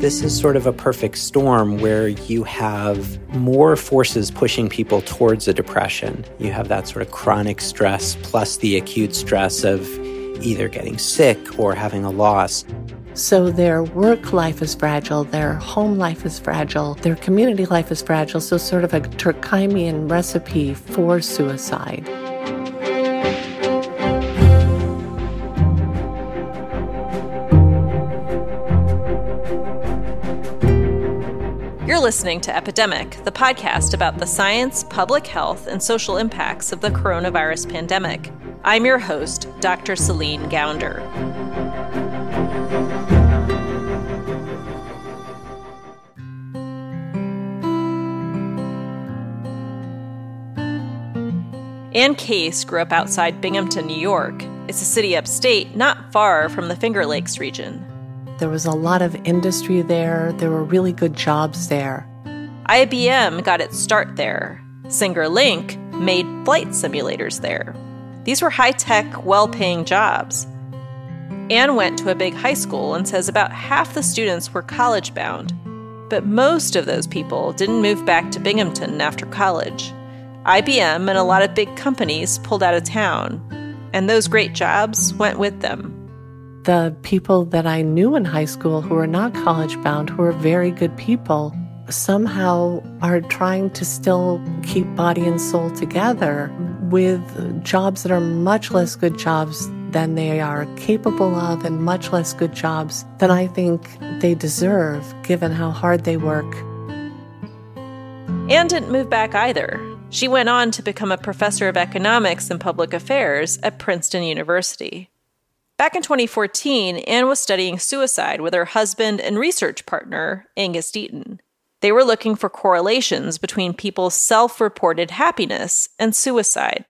This is sort of a perfect storm where you have more forces pushing people towards a depression. You have that sort of chronic stress plus the acute stress of either getting sick or having a loss. So their work life is fragile, their home life is fragile, their community life is fragile. So, sort of a Durkheimian recipe for suicide. Listening to Epidemic, the podcast about the science, public health, and social impacts of the coronavirus pandemic. I'm your host, Dr. Celine Gounder. Anne Case grew up outside Binghamton, New York. It's a city upstate, not far from the Finger Lakes region. There was a lot of industry there. There were really good jobs there. IBM got its start there. Singer Link made flight simulators there. These were high tech, well paying jobs. Anne went to a big high school and says about half the students were college bound. But most of those people didn't move back to Binghamton after college. IBM and a lot of big companies pulled out of town, and those great jobs went with them. The people that I knew in high school who were not college bound, who were very good people, somehow are trying to still keep body and soul together with jobs that are much less good jobs than they are capable of and much less good jobs than I think they deserve given how hard they work. Anne didn't move back either. She went on to become a professor of economics and public affairs at Princeton University. Back in 2014, Anne was studying suicide with her husband and research partner, Angus Deaton. They were looking for correlations between people's self reported happiness and suicide.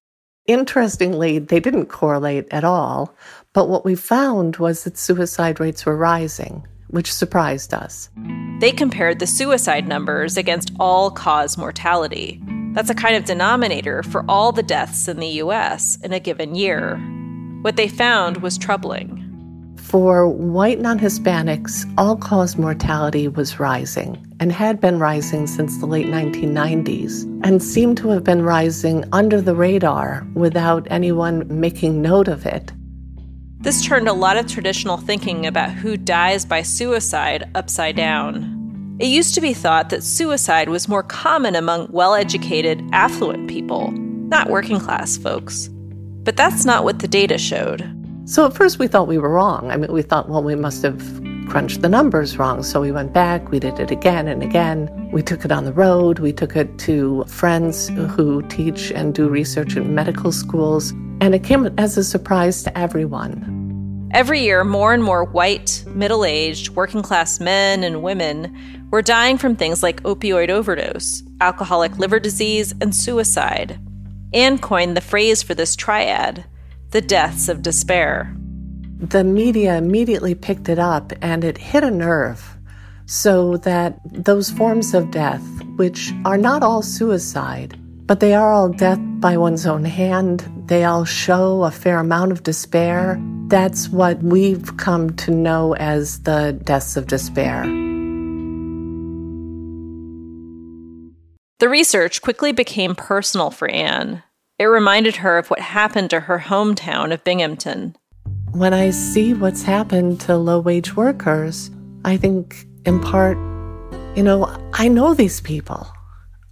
Interestingly, they didn't correlate at all, but what we found was that suicide rates were rising, which surprised us. They compared the suicide numbers against all cause mortality. That's a kind of denominator for all the deaths in the US in a given year. What they found was troubling. For white non Hispanics, all cause mortality was rising and had been rising since the late 1990s and seemed to have been rising under the radar without anyone making note of it. This turned a lot of traditional thinking about who dies by suicide upside down. It used to be thought that suicide was more common among well educated, affluent people, not working class folks. But that's not what the data showed. So at first we thought we were wrong. I mean, we thought, well, we must have crunched the numbers wrong. So we went back, we did it again and again. We took it on the road, we took it to friends who teach and do research in medical schools, and it came as a surprise to everyone. Every year, more and more white, middle aged, working class men and women were dying from things like opioid overdose, alcoholic liver disease, and suicide. Anne coined the phrase for this triad the deaths of despair. The media immediately picked it up and it hit a nerve so that those forms of death, which are not all suicide, but they are all death by one's own hand, they all show a fair amount of despair. That's what we've come to know as the deaths of despair. The research quickly became personal for Anne. It reminded her of what happened to her hometown of Binghamton. When I see what's happened to low wage workers, I think in part, you know, I know these people.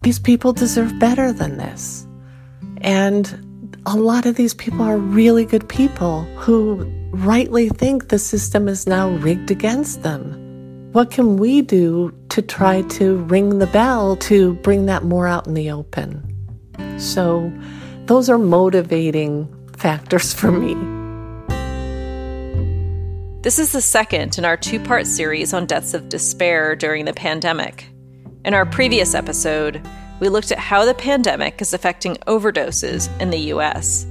These people deserve better than this. And a lot of these people are really good people who rightly think the system is now rigged against them. What can we do to try to ring the bell to bring that more out in the open? So, those are motivating factors for me. This is the second in our two part series on deaths of despair during the pandemic. In our previous episode, we looked at how the pandemic is affecting overdoses in the US.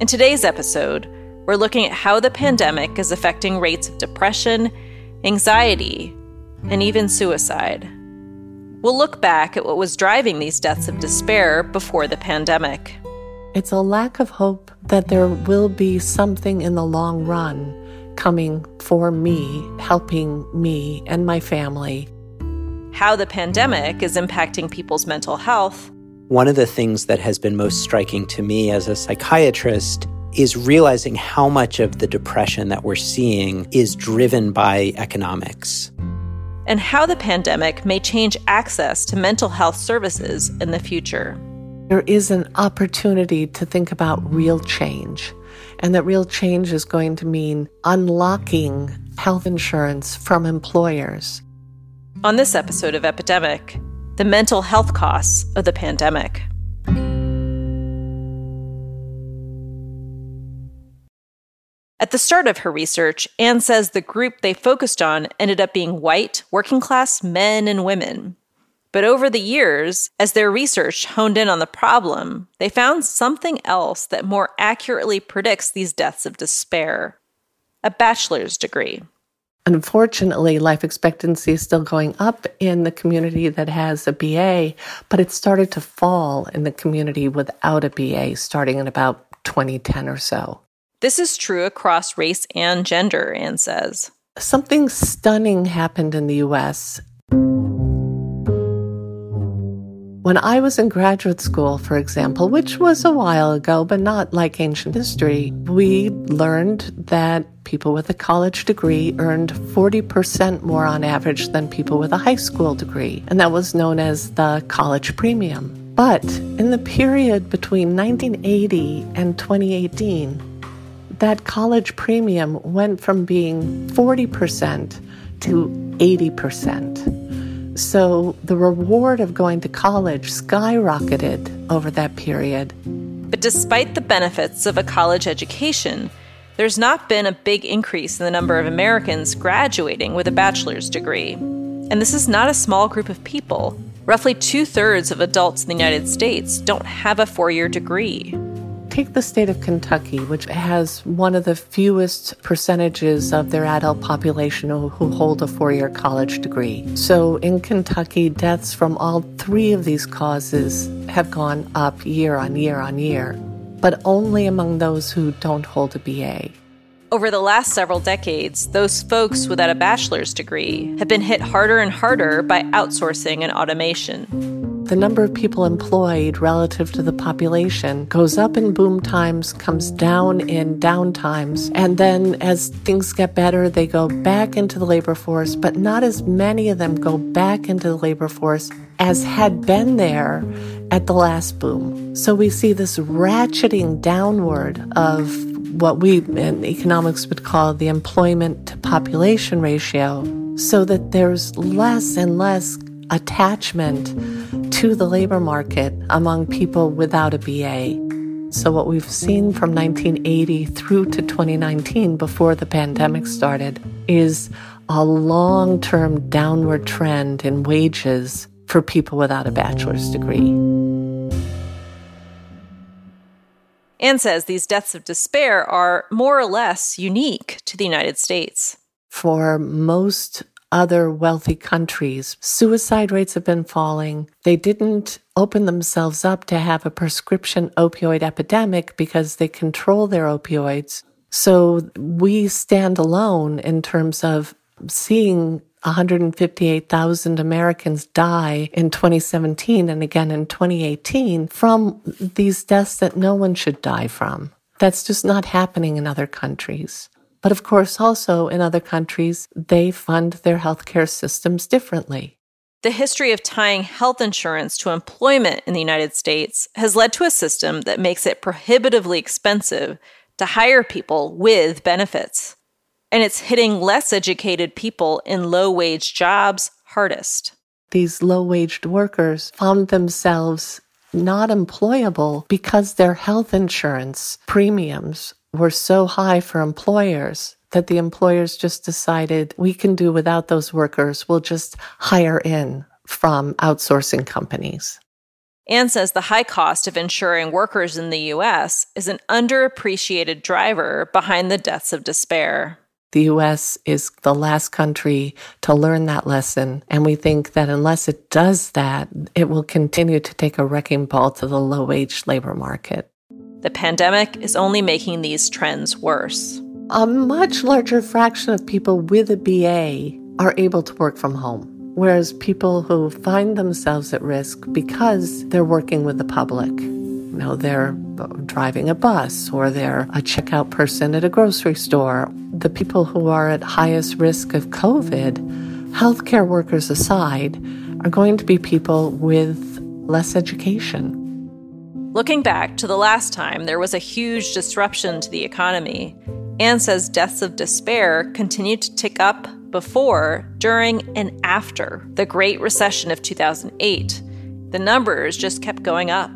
In today's episode, we're looking at how the pandemic is affecting rates of depression, anxiety, and even suicide. We'll look back at what was driving these deaths of despair before the pandemic. It's a lack of hope that there will be something in the long run coming for me, helping me and my family. How the pandemic is impacting people's mental health. One of the things that has been most striking to me as a psychiatrist is realizing how much of the depression that we're seeing is driven by economics. And how the pandemic may change access to mental health services in the future. There is an opportunity to think about real change. And that real change is going to mean unlocking health insurance from employers. On this episode of Epidemic, the mental health costs of the pandemic. The start of her research, Anne says the group they focused on ended up being white, working class men and women. But over the years, as their research honed in on the problem, they found something else that more accurately predicts these deaths of despair a bachelor's degree. Unfortunately, life expectancy is still going up in the community that has a BA, but it started to fall in the community without a BA starting in about 2010 or so. This is true across race and gender, Anne says. Something stunning happened in the US. When I was in graduate school, for example, which was a while ago, but not like ancient history, we learned that people with a college degree earned 40% more on average than people with a high school degree. And that was known as the college premium. But in the period between 1980 and 2018, that college premium went from being 40% to 80%. So the reward of going to college skyrocketed over that period. But despite the benefits of a college education, there's not been a big increase in the number of Americans graduating with a bachelor's degree. And this is not a small group of people. Roughly two thirds of adults in the United States don't have a four year degree. Take the state of Kentucky, which has one of the fewest percentages of their adult population who, hold a four year college degree. So in Kentucky, deaths from all three of these causes have gone up year on year on year, but only among those who don't hold a BA. Over the last several decades, those folks without a bachelor's degree have been hit harder and harder by outsourcing and automation the number of people employed relative to the population goes up in boom times, comes down in down times, and then as things get better, they go back into the labor force, but not as many of them go back into the labor force as had been there at the last boom. So we see this ratcheting downward of what we in economics would call the employment to population ratio, so that there's less and less attachment to the labor market among people without a BA. So, what we've seen from 1980 through to 2019, before the pandemic started, is a long term downward trend in wages for people without a bachelor's degree. Anne says these deaths of despair are more or less unique to the United States. For most other wealthy countries, suicide rates have been falling. They didn't open themselves up to have a prescription opioid epidemic because they control their opioids. So we stand alone in terms of seeing 158,000 Americans die in 2017 and again in 2018 from these deaths that no one should die from. That's just not happening in other countries. But of course, also in other countries, they fund their healthcare systems differently. The history of tying health insurance to employment in the United States has led to a system that makes it prohibitively expensive to hire people with benefits. And it's hitting less educated people in low wage jobs hardest. These low waged workers found themselves not employable because their health insurance premiums were so high for employers that the employers just decided we can do without those workers. We'll just hire in from outsourcing companies. Anne says the high cost of insuring workers in the US is an underappreciated driver behind the deaths of despair. The US is the last country to learn that lesson. And we think that unless it does that, it will continue to take a wrecking ball to the low wage labor market. The pandemic is only making these trends worse. a much larger fraction of people with a BA are able to work from home. Whereas people who find themselves at risk because they're working with the public, you know, they're uh, driving a bus or they're a checkout person at a grocery store, the people who are at highest risk of COVID, healthcare workers aside, are going to be people with less education. Looking back to the last time there was a huge disruption to the economy, Anne says deaths of despair continued to tick up before, during, and after the Great Recession of 2008. The numbers just kept going up.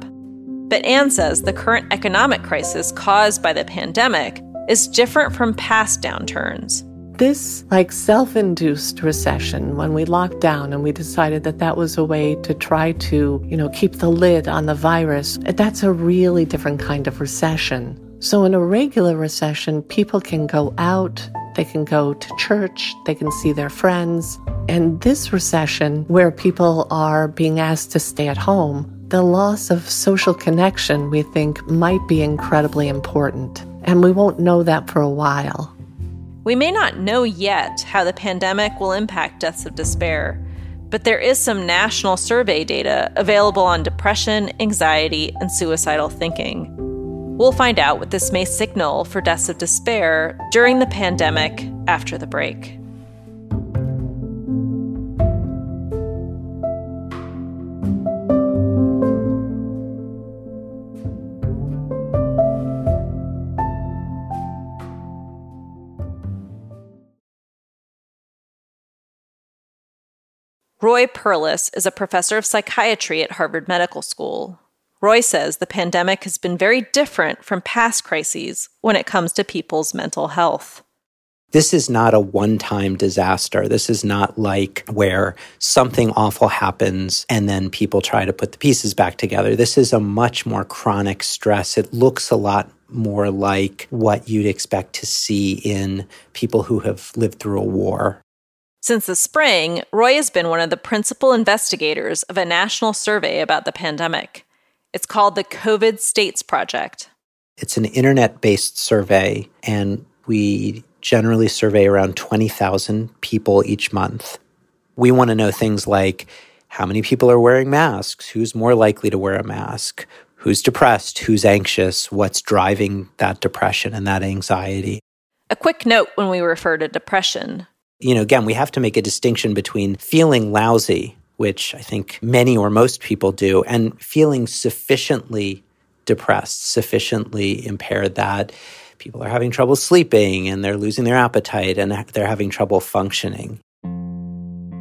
But Anne says the current economic crisis caused by the pandemic is different from past downturns. This, like self induced recession, when we locked down and we decided that that was a way to try to, you know, keep the lid on the virus, that's a really different kind of recession. So, in a regular recession, people can go out, they can go to church, they can see their friends. And this recession, where people are being asked to stay at home, the loss of social connection, we think, might be incredibly important. And we won't know that for a while. We may not know yet how the pandemic will impact deaths of despair, but there is some national survey data available on depression, anxiety, and suicidal thinking. We'll find out what this may signal for deaths of despair during the pandemic after the break. Roy Perlis is a professor of psychiatry at Harvard Medical School. Roy says the pandemic has been very different from past crises when it comes to people's mental health. This is not a one time disaster. This is not like where something awful happens and then people try to put the pieces back together. This is a much more chronic stress. It looks a lot more like what you'd expect to see in people who have lived through a war. Since the spring, Roy has been one of the principal investigators of a national survey about the pandemic. It's called the COVID States Project. It's an internet based survey, and we generally survey around 20,000 people each month. We want to know things like how many people are wearing masks, who's more likely to wear a mask, who's depressed, who's anxious, what's driving that depression and that anxiety. A quick note when we refer to depression. You know, again, we have to make a distinction between feeling lousy which I think many or most people do, and feeling sufficiently depressed, sufficiently impaired that people are having trouble sleeping and they're losing their appetite and they're having trouble functioning.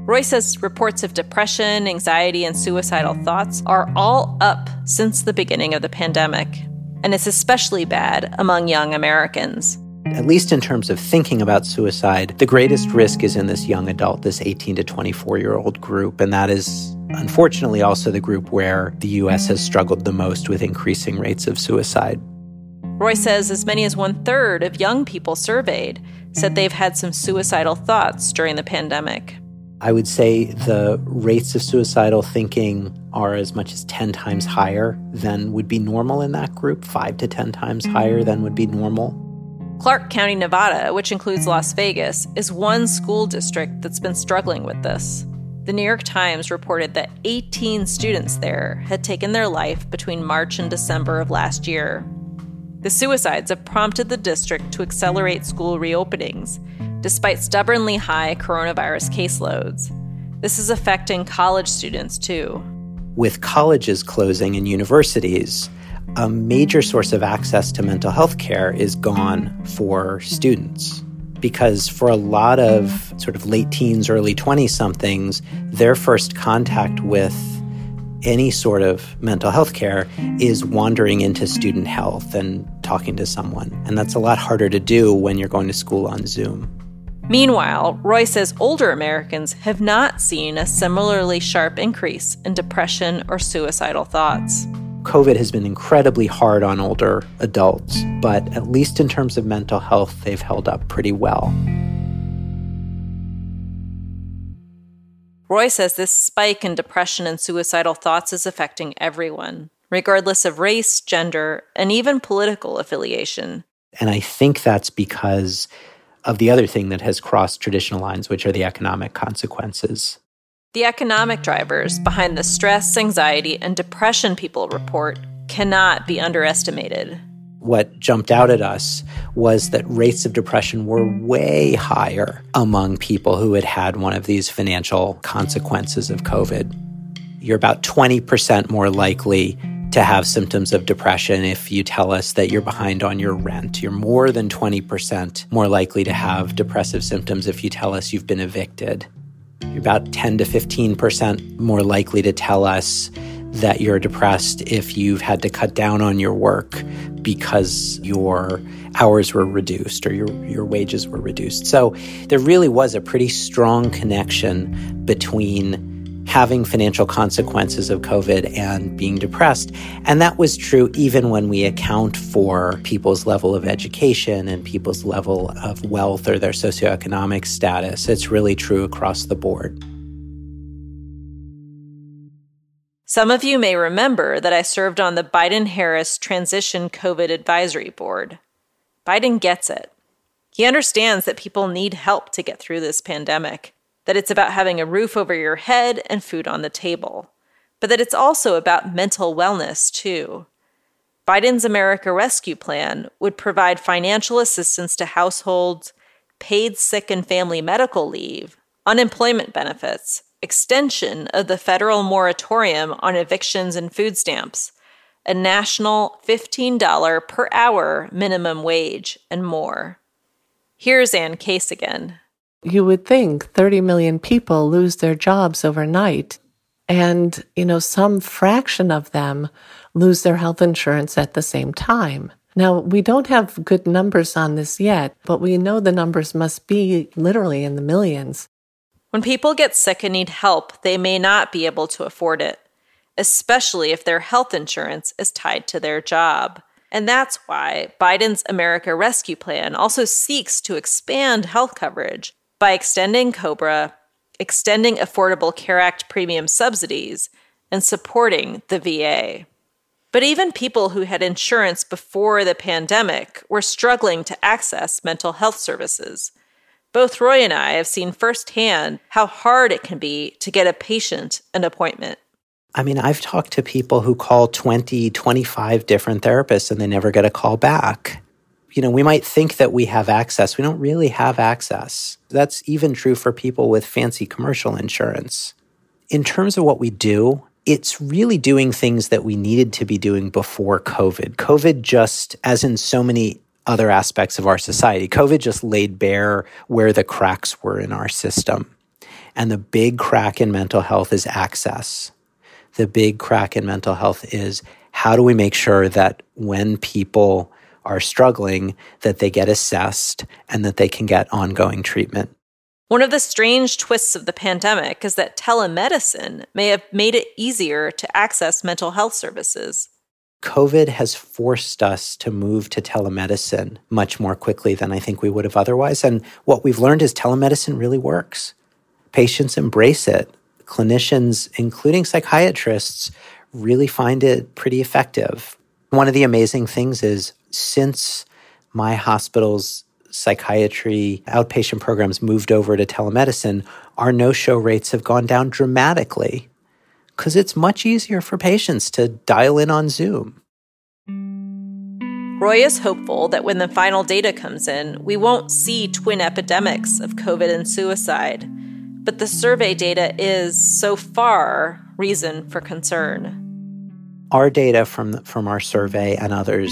Roy says reports of depression, anxiety, and suicidal thoughts are all up since the beginning of the pandemic, and it's especially bad among young Americans at least in terms of thinking about suicide, the greatest risk is in this young adult, this 18 to 24 year old group. And that is unfortunately also the group where the U.S. has struggled the most with increasing rates of suicide. Roy says as many as one third of young people surveyed said they've had some suicidal thoughts during the pandemic. I would say the rates of suicidal thinking are as much as 10 times higher than would be normal in that group, five to 10 times higher than would be normal. Clark County, Nevada, which includes Las Vegas, is one school district that's been struggling with this. The New York Times reported that 18 students there had taken their life between March and December of last year. The suicides have prompted the district to accelerate school reopenings, despite stubbornly high coronavirus caseloads. This is affecting college students too. With colleges closing and universities, a major source of access to mental health care is gone for students. Because for a lot of sort of late teens, early 20 somethings, their first contact with any sort of mental health care is wandering into student health and talking to someone. And that's a lot harder to do when you're going to school on Zoom. Meanwhile, Roy says older Americans have not seen a similarly sharp increase in depression or suicidal thoughts. COVID has been incredibly hard on older adults, but at least in terms of mental health, they've held up pretty well. Roy says this spike in depression and suicidal thoughts is affecting everyone, regardless of race, gender, and even political affiliation. And I think that's because of the other thing that has crossed traditional lines, which are the economic consequences. The economic drivers behind the stress, anxiety, and depression people report cannot be underestimated. What jumped out at us was that rates of depression were way higher among people who had had one of these financial consequences of COVID. You're about 20% more likely to have symptoms of depression if you tell us that you're behind on your rent. You're more than 20% more likely to have depressive symptoms if you tell us you've been evicted. About 10 to 15% more likely to tell us that you're depressed if you've had to cut down on your work because your hours were reduced or your, your wages were reduced. So there really was a pretty strong connection between having financial consequences of COVID and being depressed. And that was true even when we account for people's level of education and people's level of wealth or their socioeconomic status. It's really true across the board. Some of you may remember that I served on the Biden Harris Transition COVID Advisory Board. Biden gets it. He understands that people need help to get through this pandemic that it's about having a roof over your head and food on the table, but that it's also about mental wellness, too. Biden's America Rescue Plan would provide financial assistance to households, paid sick and family medical leave, unemployment benefits, extension of the federal moratorium on evictions and food stamps, a national $15 per hour minimum wage, and more. Here's Anne Case again. You would think 30 million people lose their jobs overnight, and, you know, some fraction of them lose their health insurance at the same time. Now, we don't have good numbers on this yet, but we know the numbers must be literally in the millions. When people get sick and need help, they may not be able to afford it, especially if their health insurance is tied to their job. And that's why Biden's America Rescue Plan also seeks to expand health coverage by extending COBRA, extending Affordable Care Act premium subsidies, and supporting the VA. But even people who had insurance before the pandemic were struggling to access mental health services. Both Roy and I have seen firsthand how hard it can be to get a patient an appointment. I mean, I've talked to people who call 20, 25 different therapists and they never get a call back you know, we might think that we have access. We don't really have access. That's even true for people with fancy commercial insurance. In terms of what we do, it's really doing things that we needed to be doing before COVID. COVID just, as in so many other aspects of our society, COVID just laid bare where the cracks were in our system. And the big crack in mental health is access. The big crack in mental health is how do we make sure that when people are struggling that they get assessed and that they can get ongoing treatment. One of the strange twists of the pandemic is that telemedicine may have made it easier to access mental health services. COVID has forced us to move to telemedicine much more quickly than I think we would have otherwise. And what we've learned is telemedicine really works. Patients embrace it. Clinicians, including psychiatrists, really find it pretty effective. One of the amazing things is since my hospital's psychiatry outpatient programs moved over to telemedicine, our no show rates have gone down dramatically because it's much easier for patients to dial in on Zoom. Roy is hopeful that when the final data comes in, we won't see twin epidemics of COVID and suicide. But the survey data is, so far, reason for concern. Our data from, from our survey and others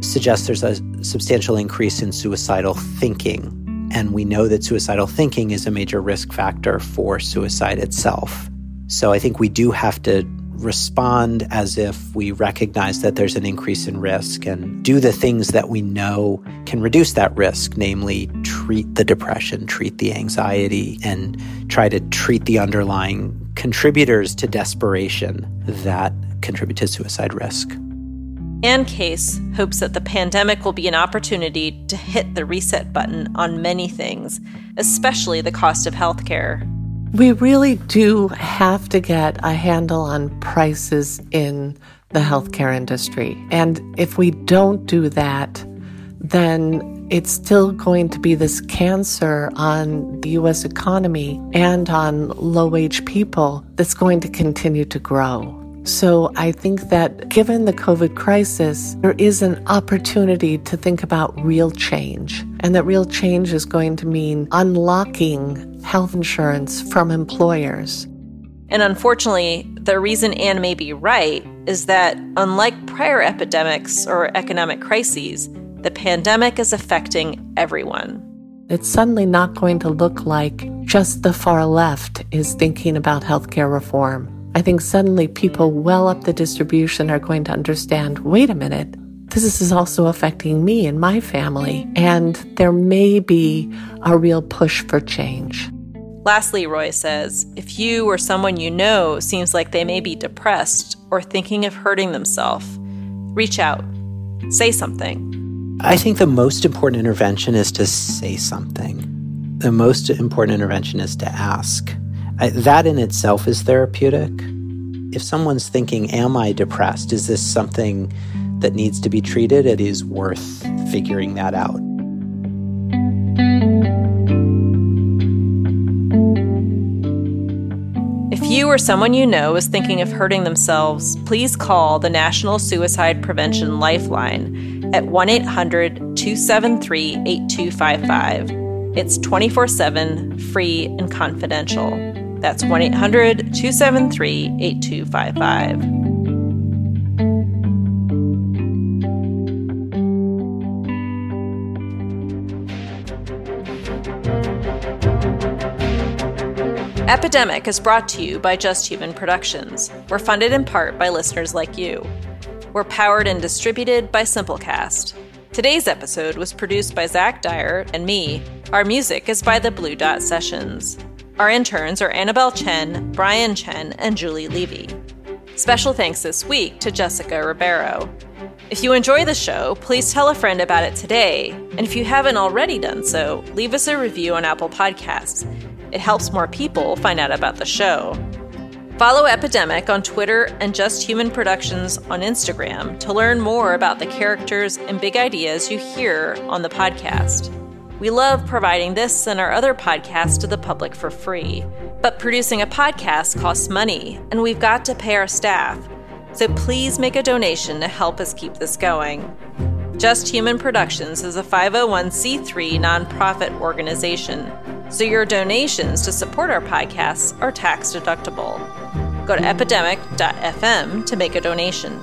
suggests there's a substantial increase in suicidal thinking. And we know that suicidal thinking is a major risk factor for suicide itself. So I think we do have to respond as if we recognize that there's an increase in risk and do the things that we know can reduce that risk, namely treat the depression, treat the anxiety, and try to treat the underlying contributors to desperation that contribute to suicide risk. Anne Case hopes that the pandemic will be an opportunity to hit the reset button on many things, especially the cost of healthcare. We really do have to get a handle on prices in the healthcare industry. And if we don't do that, then it's still going to be this cancer on the US economy and on low wage people that's going to continue to grow. So I think that given the COVID crisis, there is an opportunity to think about real change. And that real change is going to mean unlocking health insurance from employers. And unfortunately, the reason Anne may be right is that unlike prior epidemics or economic crises, the pandemic is affecting everyone. It's suddenly not going to look like just the far left is thinking about healthcare reform. I think suddenly people well up the distribution are going to understand wait a minute, this is also affecting me and my family, and there may be a real push for change. Lastly, Roy says if you or someone you know seems like they may be depressed or thinking of hurting themselves, reach out, say something. I think the most important intervention is to say something. The most important intervention is to ask. I, that in itself is therapeutic. If someone's thinking, Am I depressed? Is this something that needs to be treated? It is worth figuring that out. If you or someone you know is thinking of hurting themselves, please call the National Suicide Prevention Lifeline at 1 800 273 8255. It's 24 7, free, and confidential. That's 1 800 273 8255. Epidemic is brought to you by Just Human Productions. We're funded in part by listeners like you. We're powered and distributed by Simplecast. Today's episode was produced by Zach Dyer and me. Our music is by the Blue Dot Sessions. Our interns are Annabelle Chen, Brian Chen, and Julie Levy. Special thanks this week to Jessica Ribeiro. If you enjoy the show, please tell a friend about it today. And if you haven't already done so, leave us a review on Apple Podcasts. It helps more people find out about the show. Follow Epidemic on Twitter and Just Human Productions on Instagram to learn more about the characters and big ideas you hear on the podcast. We love providing this and our other podcasts to the public for free. But producing a podcast costs money, and we've got to pay our staff. So please make a donation to help us keep this going. Just Human Productions is a 501c3 nonprofit organization, so your donations to support our podcasts are tax deductible. Go to epidemic.fm to make a donation.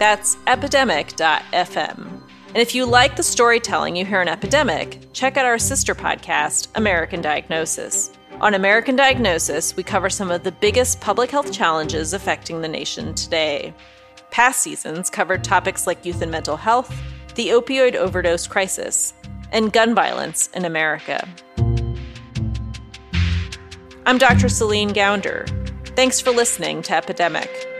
That's epidemic.fm. And if you like the storytelling you hear in Epidemic, check out our sister podcast, American Diagnosis. On American Diagnosis, we cover some of the biggest public health challenges affecting the nation today. Past seasons covered topics like youth and mental health, the opioid overdose crisis, and gun violence in America. I'm Dr. Celine Gounder. Thanks for listening to Epidemic.